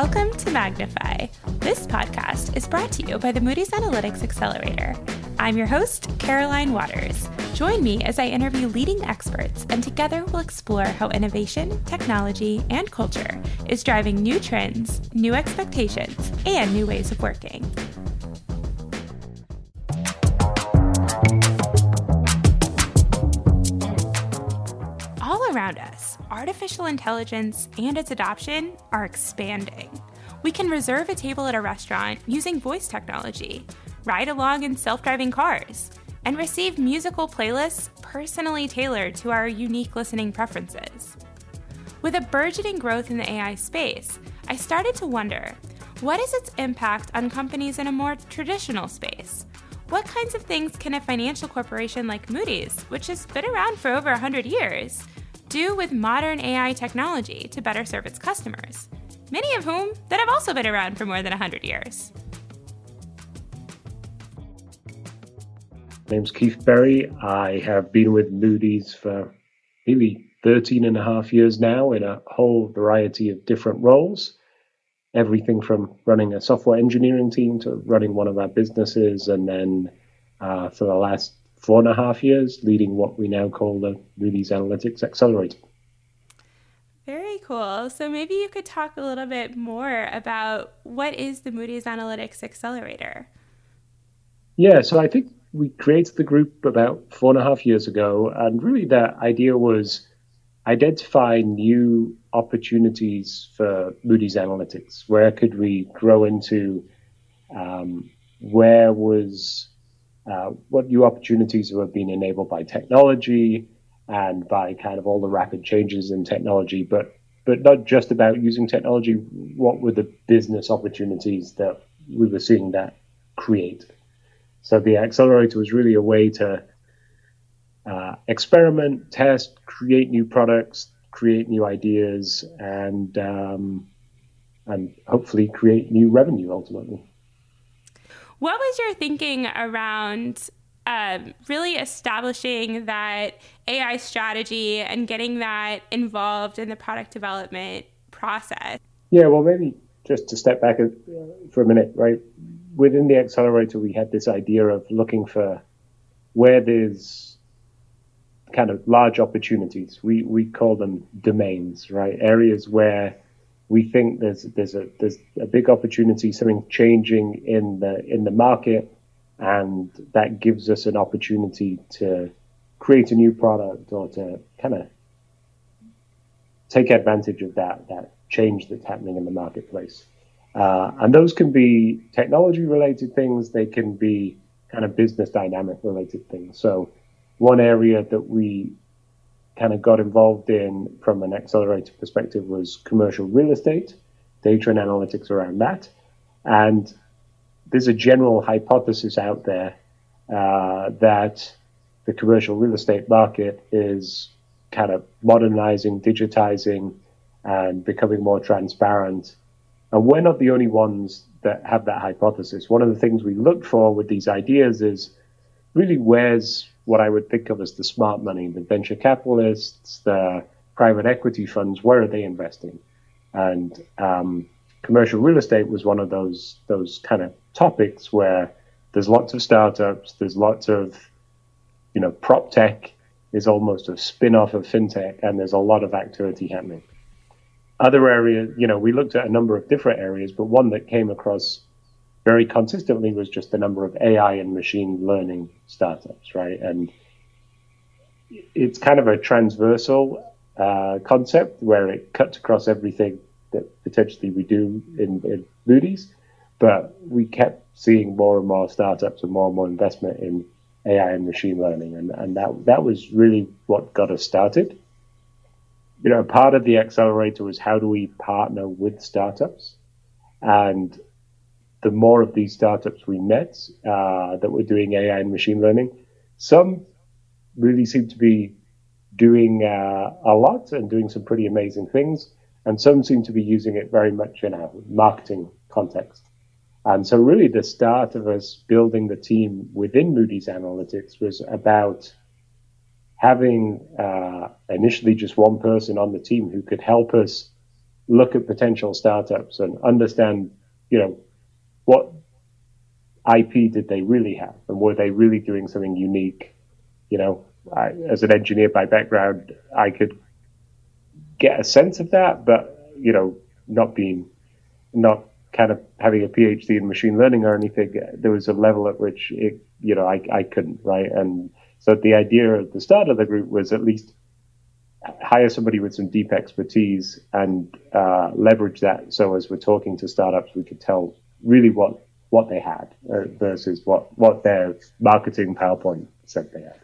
Welcome to Magnify. This podcast is brought to you by the Moody's Analytics Accelerator. I'm your host, Caroline Waters. Join me as I interview leading experts, and together we'll explore how innovation, technology, and culture is driving new trends, new expectations, and new ways of working. Around us, artificial intelligence and its adoption are expanding. We can reserve a table at a restaurant using voice technology, ride along in self driving cars, and receive musical playlists personally tailored to our unique listening preferences. With a burgeoning growth in the AI space, I started to wonder what is its impact on companies in a more traditional space? What kinds of things can a financial corporation like Moody's, which has been around for over 100 years, do with modern AI technology to better serve its customers, many of whom that have also been around for more than 100 years. My name's Keith Berry. I have been with Moody's for nearly 13 and a half years now in a whole variety of different roles. Everything from running a software engineering team to running one of our businesses, and then uh, for the last four and a half years, leading what we now call the Moody's Analytics Accelerator. Very cool. So maybe you could talk a little bit more about what is the Moody's Analytics Accelerator? Yeah, so I think we created the group about four and a half years ago, and really the idea was identify new opportunities for Moody's Analytics. Where could we grow into? Um, where was uh, what new opportunities were being enabled by technology and by kind of all the rapid changes in technology, but but not just about using technology. What were the business opportunities that we were seeing that create? So the accelerator was really a way to uh, experiment, test, create new products, create new ideas, and um, and hopefully create new revenue ultimately. What was your thinking around um, really establishing that AI strategy and getting that involved in the product development process? Yeah, well, maybe just to step back for a minute, right? Within the accelerator, we had this idea of looking for where there's kind of large opportunities. We we call them domains, right? Areas where we think there's there's a there's a big opportunity, something changing in the in the market, and that gives us an opportunity to create a new product or to kind of take advantage of that that change that's happening in the marketplace. Uh, and those can be technology related things. They can be kind of business dynamic related things. So one area that we kind of got involved in from an accelerator perspective was commercial real estate, data and analytics around that. And there's a general hypothesis out there uh, that the commercial real estate market is kind of modernizing, digitizing, and becoming more transparent. And we're not the only ones that have that hypothesis. One of the things we look for with these ideas is really where's what I would think of as the smart money, the venture capitalists, the private equity funds, where are they investing? And um, commercial real estate was one of those those kind of topics where there's lots of startups, there's lots of you know prop tech is almost a spin-off of fintech, and there's a lot of activity happening. Other areas, you know, we looked at a number of different areas, but one that came across very consistently was just the number of AI and machine learning startups, right? And it's kind of a transversal uh, concept where it cuts across everything that potentially we do in, in Moody's, but we kept seeing more and more startups and more and more investment in AI and machine learning, and, and that that was really what got us started. You know, part of the accelerator was how do we partner with startups, and the more of these startups we met uh, that were doing AI and machine learning, some really seem to be doing uh, a lot and doing some pretty amazing things, and some seem to be using it very much in a marketing context. And so, really, the start of us building the team within Moody's Analytics was about having uh, initially just one person on the team who could help us look at potential startups and understand, you know, what IP did they really have, and were they really doing something unique? You know, I, as an engineer by background, I could get a sense of that, but you know, not being, not kind of having a PhD in machine learning or anything, there was a level at which it, you know, I, I couldn't, right? And so the idea at the start of the group was at least hire somebody with some deep expertise and uh, leverage that. So as we're talking to startups, we could tell really what what they had uh, versus what what their marketing PowerPoint said they had.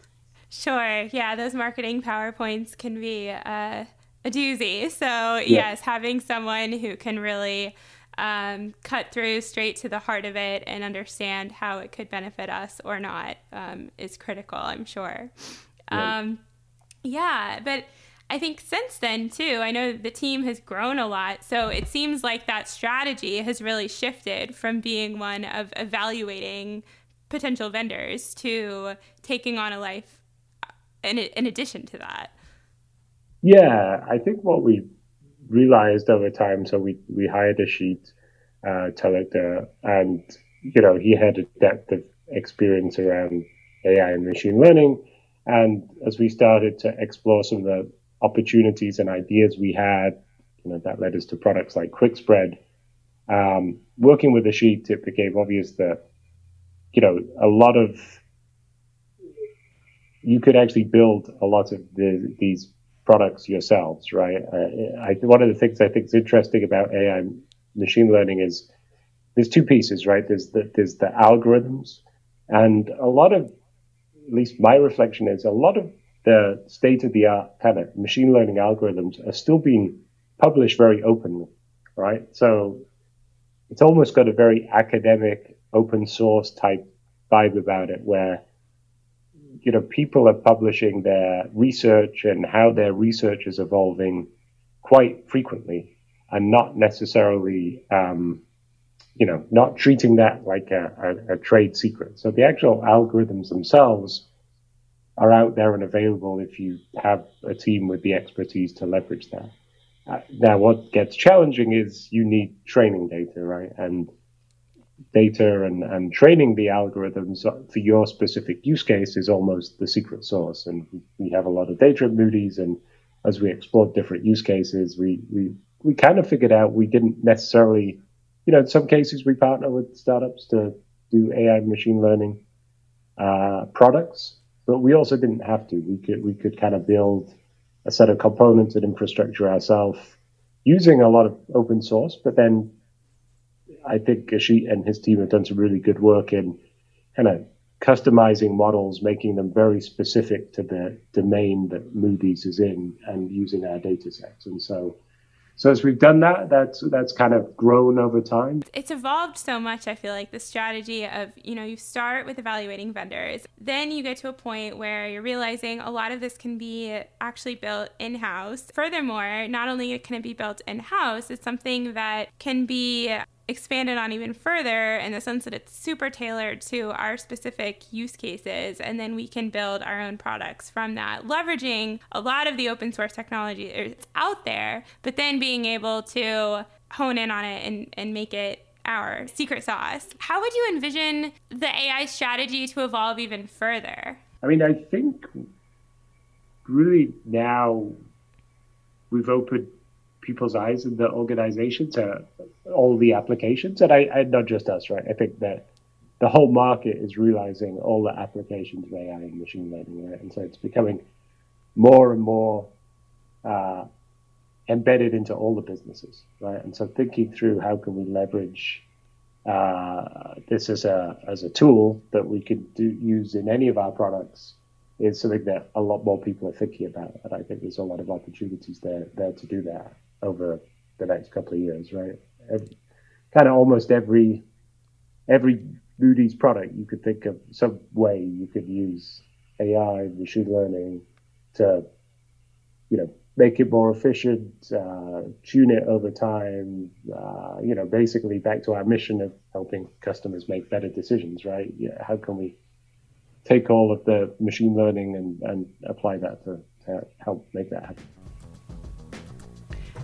Sure. Yeah, those marketing PowerPoints can be uh, a doozy. So yeah. yes, having someone who can really um, cut through straight to the heart of it and understand how it could benefit us or not um, is critical. I'm sure. Right. Um, yeah, but I think since then, too, I know the team has grown a lot. So it seems like that strategy has really shifted from being one of evaluating potential vendors to taking on a life in, in addition to that. Yeah, I think what we realized over time, so we, we hired Ashit uh, Talukder, and you know he had a depth of experience around AI and machine learning. And as we started to explore some of the opportunities and ideas we had, you know, that led us to products like QUIQspread. Um, working with Ashit, it became obvious that, you know, a lot of you could actually build a lot of the, these products yourselves, right? Uh, I, one of the things I think is interesting about AI machine learning is there's two pieces, right? There's the, there's the algorithms, and a lot of, at least my reflection is, a lot of the state of the art kind of machine learning algorithms are still being published very openly, right? So it's almost got a very academic, open source type vibe about it, where you know people are publishing their research and how their research is evolving quite frequently, and not necessarily, um, you know, not treating that like a, a, a trade secret. So the actual algorithms themselves are out there and available if you have a team with the expertise to leverage that. Uh, now, what gets challenging is you need training data, right? And data and, and training the algorithms for your specific use case is almost the secret sauce. And we have a lot of data at Moody's, and as we explored different use cases, we, we, we kind of figured out we didn't necessarily, you know, in some cases we partner with startups to do AI machine learning uh, products but we also didn't have to. We could we could kind of build a set of components and infrastructure ourselves using a lot of open source. But then I think Ashit and his team have done some really good work in kind of customizing models, making them very specific to the domain that Moody's is in, and using our data sets. And so so as we've done that, that's that's kind of grown over time. It's evolved so much. I feel like the strategy of you know you start with evaluating vendors, then you get to a point where you're realizing a lot of this can be actually built in house. Furthermore, not only can it be built in house, it's something that can be expanded on even further in the sense that it's super tailored to our specific use cases and then we can build our own products from that leveraging a lot of the open source technology that's out there but then being able to hone in on it and, and make it our secret sauce. How would you envision the ai strategy to evolve even further? I mean i think really now we've opened people's eyes in the organization to all the applications, and I, I not just us, right? I think that the whole market is realizing all the applications of AI and machine learning, right? And so it's becoming more and more uh, embedded into all the businesses, right? And so thinking through how can we leverage uh, this as a as a tool that we could do, use in any of our products is something that a lot more people are thinking about, and I think there's a lot of opportunities there there to do that over the next couple of years, right? Every, kind of almost every every Moody's product you could think of some way you could use AI, machine learning to, you know, make it more efficient, uh, tune it over time. Uh, you know, basically back to our mission of helping customers make better decisions, right? Yeah, how can we take all of the machine learning and, and apply that to, to help make that happen?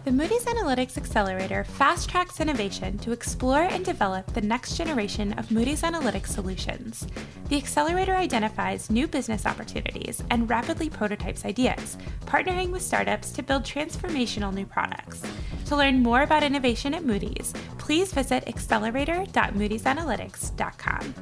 The Moody's Analytics Accelerator fast tracks innovation to explore and develop the next generation of Moody's Analytics solutions. The accelerator identifies new business opportunities and rapidly prototypes ideas, partnering with startups to build transformational new products. To learn more about innovation at Moody's, please visit accelerator.moodysanalytics.com.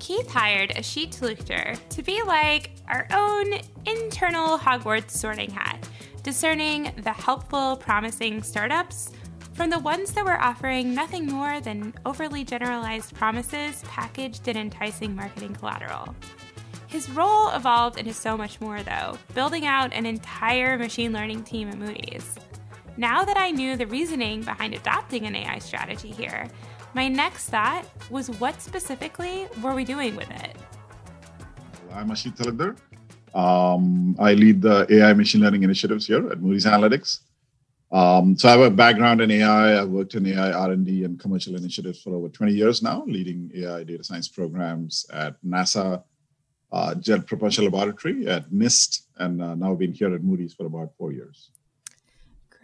Keith hired Ashit Talukder to be like our own internal Hogwarts sorting hat, discerning the helpful, promising startups from the ones that were offering nothing more than overly generalized promises packaged in enticing marketing collateral. His role evolved into so much more, though, building out an entire machine learning team at Moody's. Now that I knew the reasoning behind adopting an AI strategy here, my next thought was what specifically were we doing with it? I'm Ashit Talukder. Um, I lead the AI machine learning initiatives here at Moody's Analytics. Um, so I have a background in AI. I've worked in AI R&D and commercial initiatives for over 20 years now, leading AI data science programs at NASA, uh, Jet Propulsion Laboratory, at NIST, and uh, now been here at Moody's for about four years.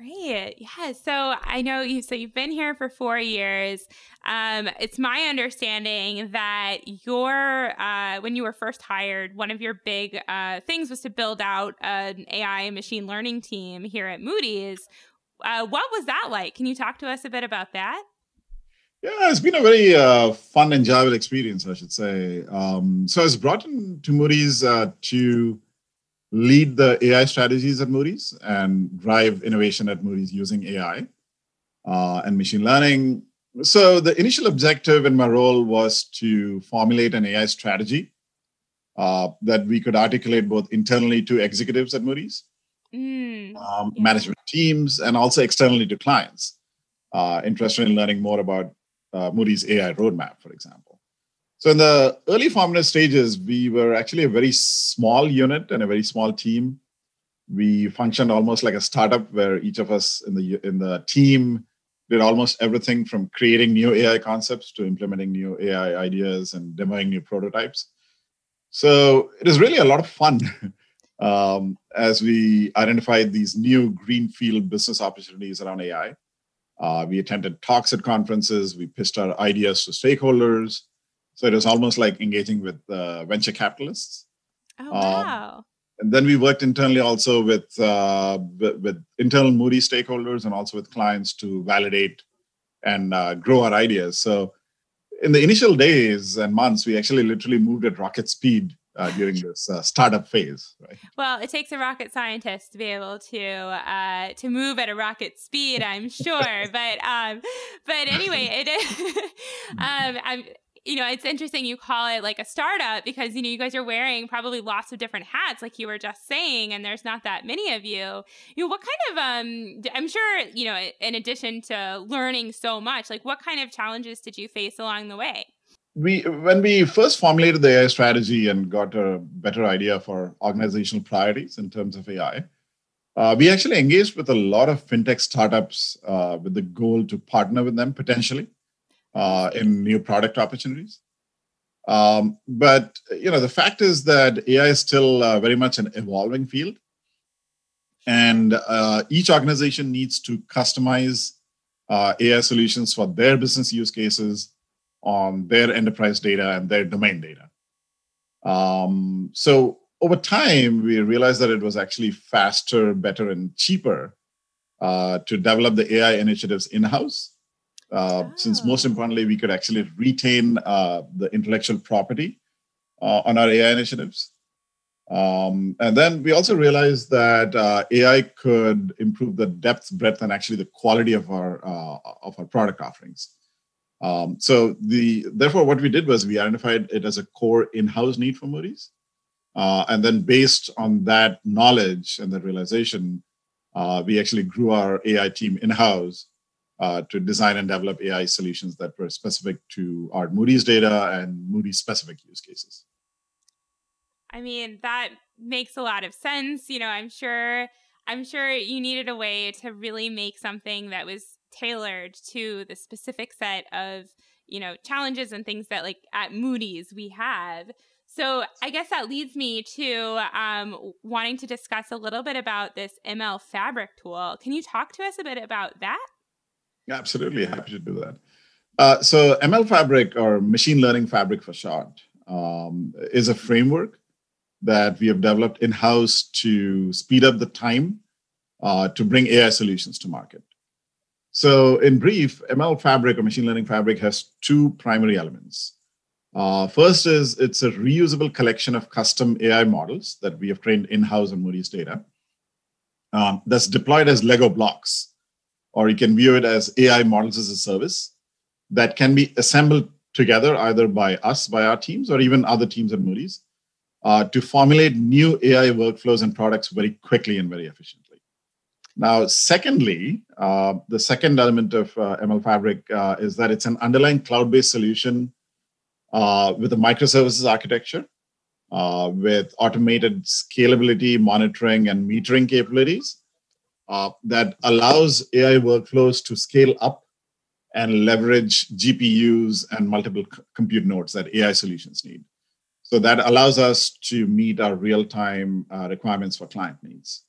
Great. Yeah. So I know you, so you've been here for four years. Um, it's my understanding that your, uh, when you were first hired, one of your big uh, things was to build out an AI and machine learning team here at Moody's. Uh, what was that like? Can you talk to us a bit about that? Yeah, it's been a very uh, fun, enjoyable experience, I should say. Um, so I was brought in to Moody's uh, to lead the AI strategies at Moody's and drive innovation at Moody's using AI uh, and machine learning. So, the initial objective in my role was to formulate an AI strategy uh, that we could articulate both internally to executives at Moody's, mm, um, yeah. management teams, and also externally to clients uh, interested in learning more about uh, Moody's AI roadmap, for example. So in the early formative stages, we were actually a very small unit and a very small team. We functioned almost like a startup where each of us in the in the team did almost everything from creating new AI concepts to implementing new AI ideas and demoing new prototypes. So it is really a lot of fun um, as we identified these new greenfield business opportunities around AI. Uh, we attended talks at conferences. We pitched our ideas to stakeholders. So it was almost like engaging with uh, venture capitalists. Oh wow! Um, and then we worked internally also with, uh, with, with internal Moody stakeholders and also with clients to validate and uh, grow our ideas. So in the initial days and months, we actually literally moved at rocket speed uh, during this uh, startup phase. Right? Well, it takes a rocket scientist to be able to uh, to move at a rocket speed, I'm sure. but um, but anyway, it um, I'm you know, it's interesting you call it like a startup because, you know, you guys are wearing probably lots of different hats, like you were just saying, and there's not that many of you. You know, what kind of, um, I'm sure, you know, in addition to learning so much, like what kind of challenges did you face along the way? We, when we first formulated the AI strategy and got a better idea for organizational priorities in terms of AI, uh, we actually engaged with a lot of fintech startups uh, with the goal to partner with them potentially uh, in new product opportunities. Um, but you know, the fact is that AI is still uh, very much an evolving field, and uh, each organization needs to customize uh, AI solutions for their business use cases on their enterprise data and their domain data. Um, so over time, we realized that it was actually faster, better, and cheaper uh, to develop the AI initiatives in oh. since most ah. importantly, we could actually retain uh, the intellectual property uh, on our AI initiatives. Um, and then we also realized that uh, AI could improve the depth, breadth, and actually the quality of our uh, of our product offerings. Um, so the therefore, what we did was we identified it as a core in-house need for Moody's, uh, and then based on that knowledge and that realization, uh, we actually grew our AI team in-house uh, to design and develop AI solutions that were specific to our Moody's data and Moody's specific use cases. I mean, that makes a lot of sense. You know, I'm sure I'm sure you needed a way to really make something that was tailored to the specific set of, you know, challenges and things that like at Moody's we have. So I guess that leads me to um, wanting to discuss a little bit about this ML Fabric tool. Can you talk to us a bit about that? Absolutely, happy to do that. Uh, so ML Fabric, or Machine Learning Fabric for short, um, is a framework that we have developed in-house to speed up the time uh, to bring AI solutions to market. So, in brief, ML Fabric or Machine Learning Fabric has two primary elements. Uh, first is it's a reusable collection of custom AI models that we have trained in-house on Moody's data. Um, that's deployed as Lego blocks, or you can view it as AI models as a service that can be assembled together either by us, by our teams, or even other teams at Moody's uh, to formulate new AI workflows and products very quickly and very efficiently. Now, secondly, uh, the second element of uh, ML Fabric uh, is that it's an underlying cloud-based solution uh, with a microservices architecture, uh, with automated scalability, monitoring, and metering capabilities uh, that allows AI workflows to scale up and leverage GPUs and multiple c- compute nodes that AI solutions need. So that allows us to meet our real-time requirements for client needs.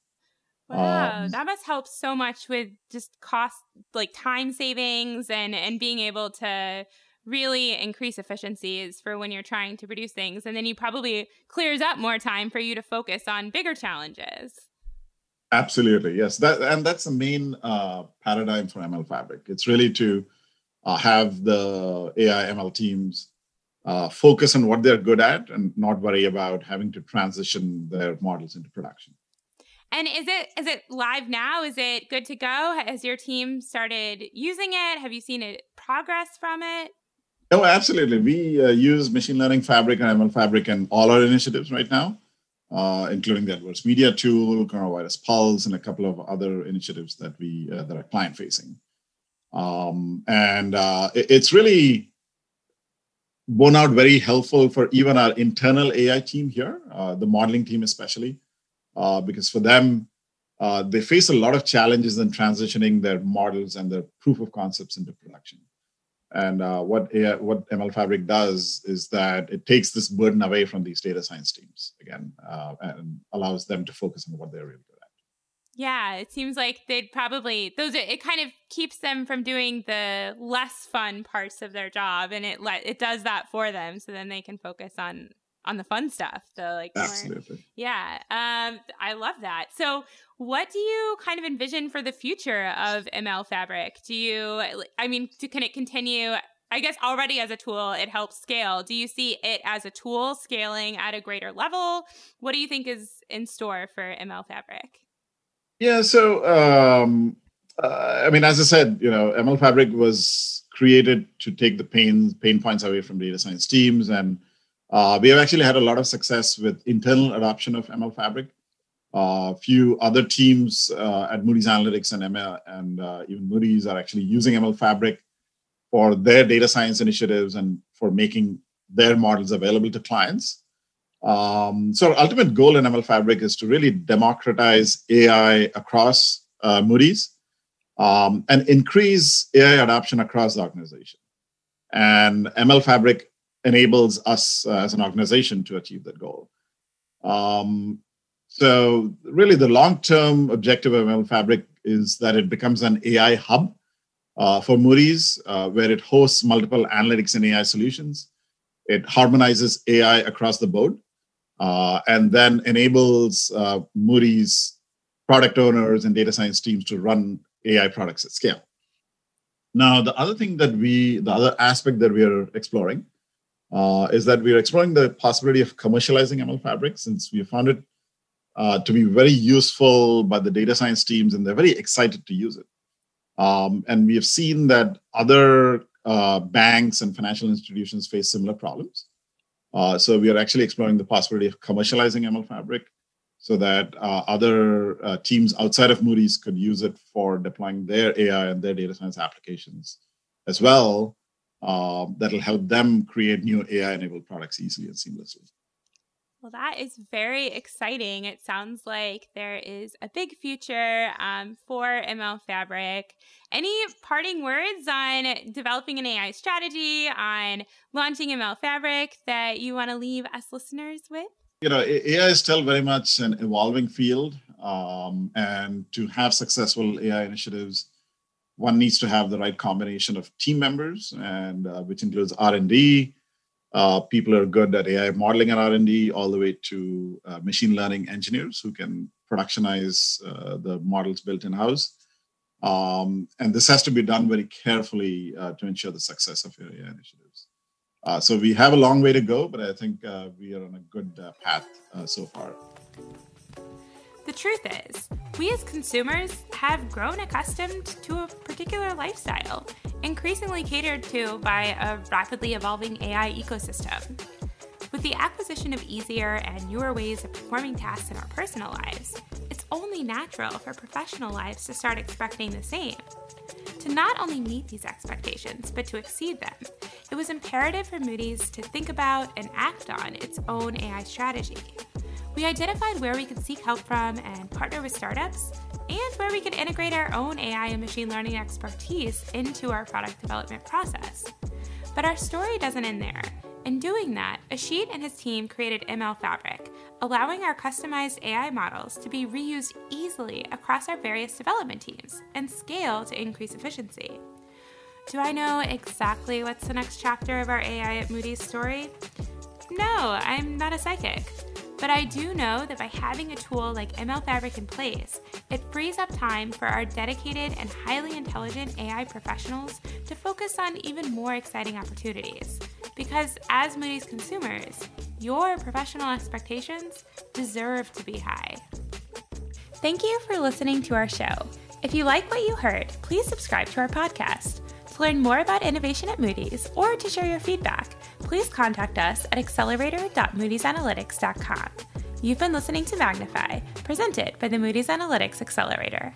Wow, um, that must help so much with just cost, like time savings, and and being able to really increase efficiencies for when you're trying to produce things, and then you probably clears up more time for you to focus on bigger challenges. Absolutely, yes. That and that's the main uh, paradigm for ML Fabric. It's really to uh, have the AI ML teams uh, focus on what they're good at and not worry about having to transition their models into production. And is it is it live now? Is it good to go? Has your team started using it? Have you seen it progress from it? Oh, absolutely. We uh, use machine learning fabric and ML fabric in all our initiatives right now, uh, including the adverse media tool, coronavirus pulse, and a couple of other initiatives that we uh, that are client facing. Um, and uh, it, it's really borne out very helpful for even our internal AI team here, uh, the modeling team especially uh, because for them, uh, they face a lot of challenges in transitioning their models and their proof of concepts into production. And uh, what AI, what ML Fabric does is that it takes this burden away from these data science teams again, uh, and allows them to focus on what they're really good at. Yeah, it seems like they'd probably those. Are, it kind of keeps them from doing the less fun parts of their job, and it let it does that for them, so then they can focus on on the fun stuff. The like absolutely, more, yeah. Um, I love that. So, what do you kind of envision for the future of ML Fabric? Do you, I mean, to, can it continue? I guess already as a tool, it helps scale. Do you see it as a tool scaling at a greater level? What do you think is in store for ML Fabric? Yeah, so um, uh, I mean, as I said, you know, ML Fabric was created to take the pain pain points away from data science teams and uh, we have actually had a lot of success with internal adoption of ML Fabric. A uh, few other teams uh, at Moody's Analytics and ML and uh, even Moody's are actually using ML Fabric for their data science initiatives and for making their models available to clients. Um, so, our ultimate goal in ML Fabric is to really democratize AI across uh, Moody's um, and increase AI adoption across the organization. And ML Fabric enables us uh, as an organization to achieve that goal. Um, so, really, the long term objective of ML Fabric is that it becomes an AI hub uh, for Moody's, uh, where it hosts multiple analytics and AI solutions. It harmonizes AI across the board uh, and then enables uh, Moody's product owners and data science teams to run AI products at scale. Now, the other thing that we, the other aspect that we are exploring uh, is that we're exploring the possibility of commercializing ML Fabric since we found it uh, to be very useful by the data science teams and they're very excited to use it. Um, and we have seen that other uh, banks and financial institutions face similar problems. Uh, so we are actually exploring the possibility of commercializing ML Fabric so that uh, other uh, teams outside of Moody's could use it for deploying their AI and their data science applications as well uh, that'll help them create new AI enabled products easily and seamlessly. Well, that is very exciting. It sounds like there is a big future um, for ML Fabric. Any parting words on developing an AI strategy, on launching ML Fabric that you want to leave us listeners with? You know, AI is still very much an evolving field, um, and to have successful AI initiatives, one needs to have the right combination of team members, and uh, which includes R and D, uh, people are good at AI modeling and R&D, all the way to uh, machine learning engineers who can productionize uh, the models built in house. Um, and this has to be done very carefully uh, to ensure the success of your AI initiatives. Uh, so we have a long way to go, but I think we are on a good path so far. The truth is, we as consumers have grown accustomed to a particular lifestyle, increasingly catered to by a rapidly evolving AI ecosystem. With the acquisition of easier and newer ways of performing tasks in our personal lives, it's only natural for professional lives to start expecting the same. To not only meet these expectations, but to exceed them, it was imperative for Moody's to think about and act on its own AI strategy. We identified where we could seek help from and partner with startups, and where we could integrate our own AI and machine learning expertise into our product development process. But our story doesn't end there. In doing that, Ashit and his team created ML Fabric, allowing our customized AI models to be reused easily across our various development teams and scale to increase efficiency. Do I know exactly what's the next chapter of our AI at Moody's story? No, I'm not a psychic. But I do know that by having a tool like ML Fabric in place, it frees up time for our dedicated and highly intelligent AI professionals to focus on even more exciting opportunities. Because as Moody's consumers, your professional expectations deserve to be high. Thank you for listening to our show. If you like what you heard, please subscribe to our podcast. To learn more about innovation at Moody's or to share your feedback, please contact us at accelerator.moodysanalytics.com. You've been listening to Magnify, presented by the Moody's Analytics Accelerator.